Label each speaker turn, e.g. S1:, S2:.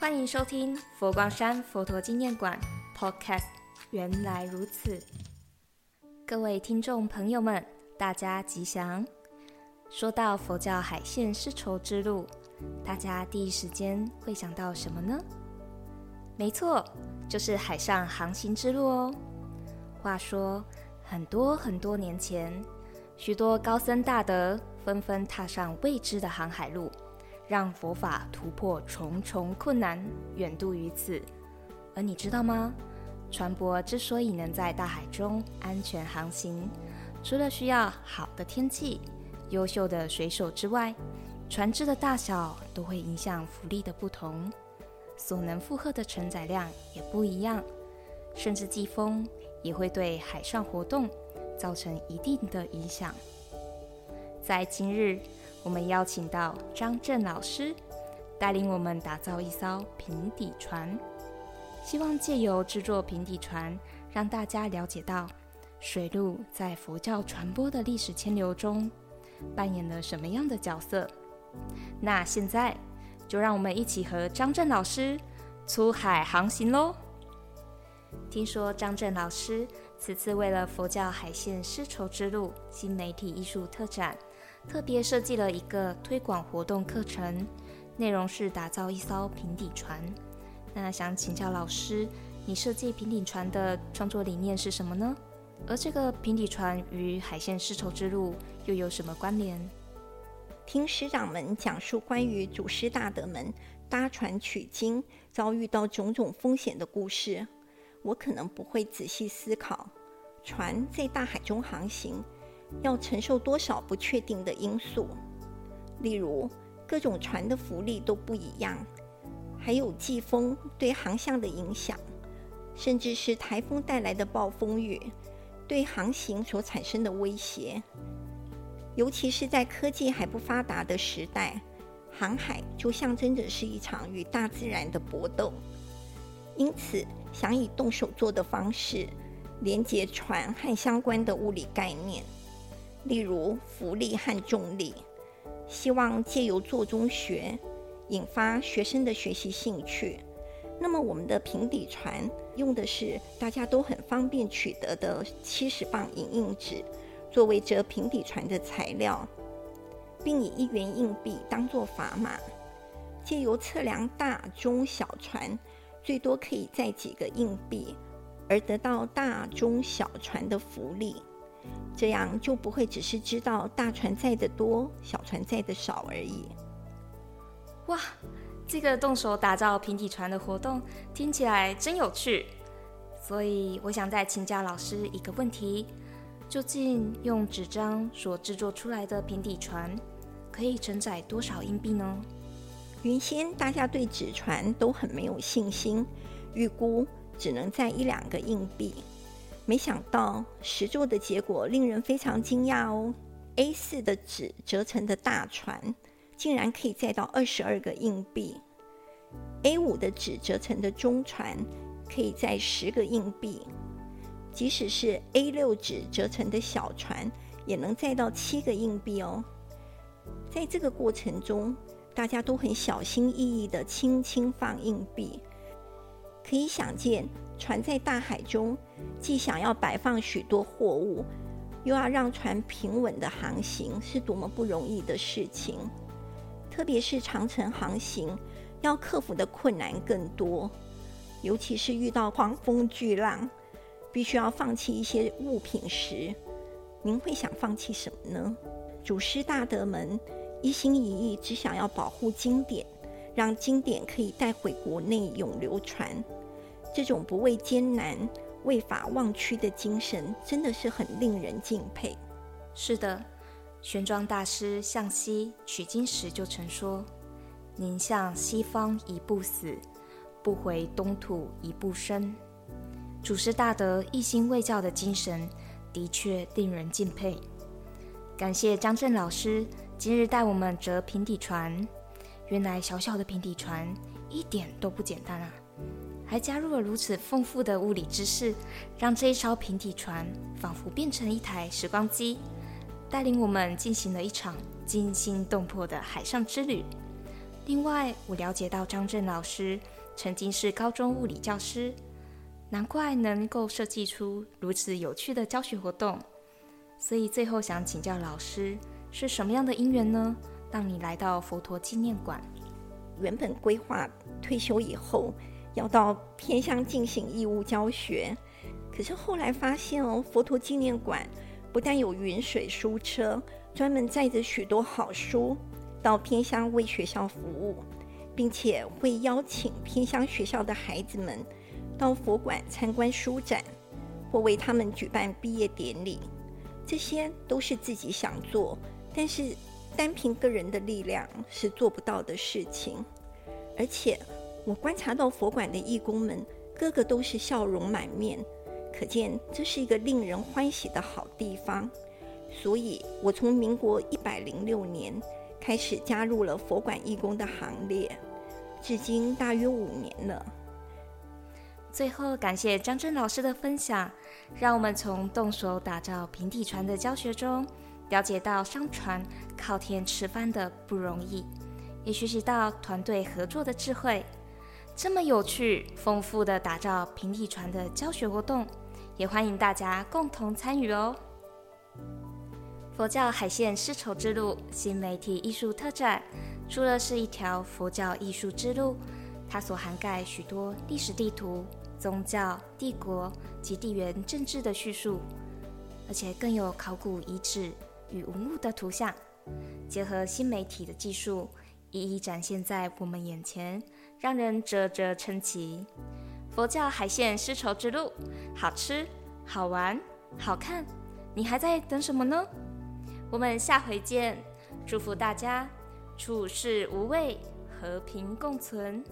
S1: 欢迎收听佛光山佛陀纪念馆 Podcast。原来如此，各位听众朋友们，大家吉祥。说到佛教海线丝绸之路，大家第一时间会想到什么呢？没错，就是海上航行之路哦。话说，很多很多年前，许多高僧大德纷纷踏上未知的航海路。让佛法突破重重困难，远渡于此。而你知道吗？船舶之所以能在大海中安全航行，除了需要好的天气、优秀的水手之外，船只的大小都会影响浮力的不同，所能负荷的承载量也不一样，甚至季风也会对海上活动造成一定的影响。在今日。我们邀请到张震老师，带领我们打造一艘平底船，希望借由制作平底船，让大家了解到水路在佛教传播的历史千流中扮演了什么样的角色。那现在就让我们一起和张震老师出海航行喽！听说张震老师此次为了佛教海线丝绸之路新媒体艺术特展。特别设计了一个推广活动课程，内容是打造一艘平底船。那想请教老师，你设计平底船的创作理念是什么呢？而这个平底船与海线丝绸之路又有什么关联？
S2: 听师长们讲述关于祖师大德们搭船取经遭遇到种种风险的故事，我可能不会仔细思考，船在大海中航行。要承受多少不确定的因素，例如各种船的浮力都不一样，还有季风对航向的影响，甚至是台风带来的暴风雨对航行所产生的威胁。尤其是在科技还不发达的时代，航海就象征着是一场与大自然的搏斗。因此，想以动手做的方式连接船和相关的物理概念。例如浮力和重力，希望借由做中学引发学生的学习兴趣。那么，我们的平底船用的是大家都很方便取得的七十磅影印纸作为折平底船的材料，并以一元硬币当做砝码，借由测量大、中、小船最多可以载几个硬币，而得到大、中、小船的浮力。这样就不会只是知道大船载的多，小船载的少而已。
S1: 哇，这个动手打造平底船的活动听起来真有趣。所以我想再请教老师一个问题：究竟用纸张所制作出来的平底船可以承载多少硬币呢？
S2: 原先大家对纸船都很没有信心，预估只能载一两个硬币。没想到实做的结果令人非常惊讶哦！A 四的纸折成的大船，竟然可以载到二十二个硬币；A 五的纸折成的中船，可以载十个硬币；即使是 A 六纸折成的小船，也能载到七个硬币哦。在这个过程中，大家都很小心翼翼的轻轻放硬币，可以想见。船在大海中，既想要摆放许多货物，又要让船平稳的航行，是多么不容易的事情。特别是长程航行，要克服的困难更多，尤其是遇到狂风巨浪，必须要放弃一些物品时，您会想放弃什么呢？祖师大德们一心一意，只想要保护经典，让经典可以带回国内永流传。这种不畏艰难、为法忘躯的精神，真的是很令人敬佩。
S1: 是的，玄奘大师向西取经时就曾说：“宁向西方一步死，不回东土一步生。”祖师大德一心为教的精神，的确令人敬佩。感谢张震老师今日带我们折平底船。原来小小的平底船一点都不简单啊！还加入了如此丰富的物理知识，让这一艘平底船仿佛变成一台时光机，带领我们进行了一场惊心动魄的海上之旅。另外，我了解到张震老师曾经是高中物理教师，难怪能够设计出如此有趣的教学活动。所以最后想请教老师，是什么样的因缘呢，让你来到佛陀纪念馆？
S2: 原本规划退休以后要到偏乡进行义务教学，可是后来发现哦，佛陀纪念馆不但有云水书车，专门载着许多好书到偏乡为学校服务，并且会邀请偏乡学校的孩子们到佛馆参观书展，或为他们举办毕业典礼。这些都是自己想做，但是单凭个人的力量是做不到的事情。而且我观察到佛馆的义工们个个都是笑容满面，可见这是一个令人欢喜的好地方。所以，我从民国一百零六年开始加入了佛馆义工的行列，至今大约五年了。
S1: 最后，感谢张真老师的分享，让我们从动手打造平底船的教学中，了解到商船靠天吃饭的不容易，也学习到团队合作的智慧。这么有趣、丰富的打造平底船的教学活动，也欢迎大家共同参与哦。佛教海线丝绸之路新媒体艺术特展，除了是一条佛教艺术之路，它所涵盖许多历史地图。宗教、帝国及地缘政治的叙述，而且更有考古遗址与文物的图像，结合新媒体的技术，一一展现在我们眼前，让人啧啧称奇。佛教海线丝绸之路，好吃、好玩、好看，你还在等什么呢？我们下回见，祝福大家处事无畏，和平共存。